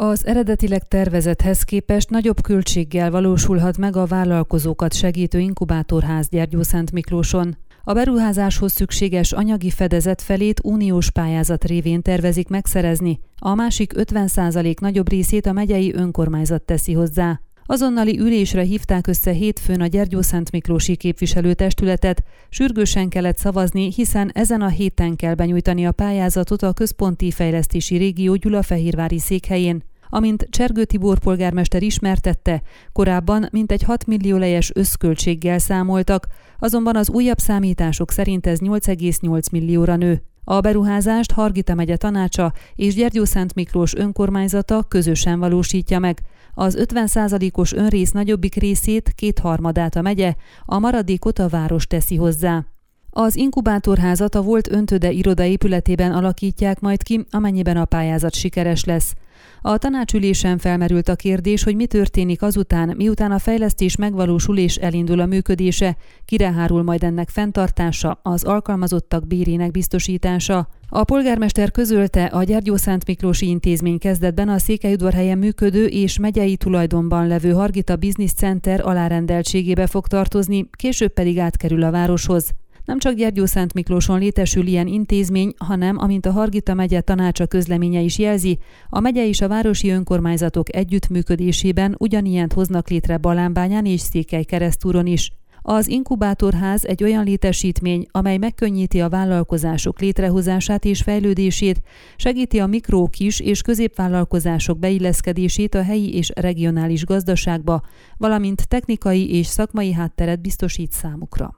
Az eredetileg tervezethez képest nagyobb költséggel valósulhat meg a vállalkozókat segítő inkubátorház Gyergyószent Miklóson. A beruházáshoz szükséges anyagi fedezet felét uniós pályázat révén tervezik megszerezni, a másik 50% nagyobb részét a megyei önkormányzat teszi hozzá. Azonnali ülésre hívták össze hétfőn a Gyergyószent Miklósi képviselőtestületet, sürgősen kellett szavazni, hiszen ezen a héten kell benyújtani a pályázatot a Központi Fejlesztési Régió Gyulafehérvári székhelyén. Amint Csergő Tibor polgármester ismertette, korábban mintegy 6 millió lejes összköltséggel számoltak, azonban az újabb számítások szerint ez 8,8 millióra nő. A beruházást Hargita megye tanácsa és Gyergyószent Miklós önkormányzata közösen valósítja meg. Az 50%-os önrész nagyobbik részét, kétharmadát a megye, a maradékot a város teszi hozzá. Az inkubátorházat a volt öntöde iroda épületében alakítják majd ki, amennyiben a pályázat sikeres lesz. A tanácsülésen felmerült a kérdés, hogy mi történik azután, miután a fejlesztés megvalósul és elindul a működése, kire hárul majd ennek fenntartása, az alkalmazottak bérének biztosítása. A polgármester közölte, a Gyergyószánt Miklósi Intézmény kezdetben a Székelyudvarhelyen működő és megyei tulajdonban levő Hargita Business Center alárendeltségébe fog tartozni, később pedig átkerül a városhoz. Nem csak Gyergyószánt Miklóson létesül ilyen intézmény, hanem, amint a Hargita megye tanácsa közleménye is jelzi, a megye és a városi önkormányzatok együttműködésében ugyanilyent hoznak létre Balánbányán és Székely keresztúron is. Az inkubátorház egy olyan létesítmény, amely megkönnyíti a vállalkozások létrehozását és fejlődését, segíti a mikro, kis és középvállalkozások beilleszkedését a helyi és regionális gazdaságba, valamint technikai és szakmai hátteret biztosít számukra.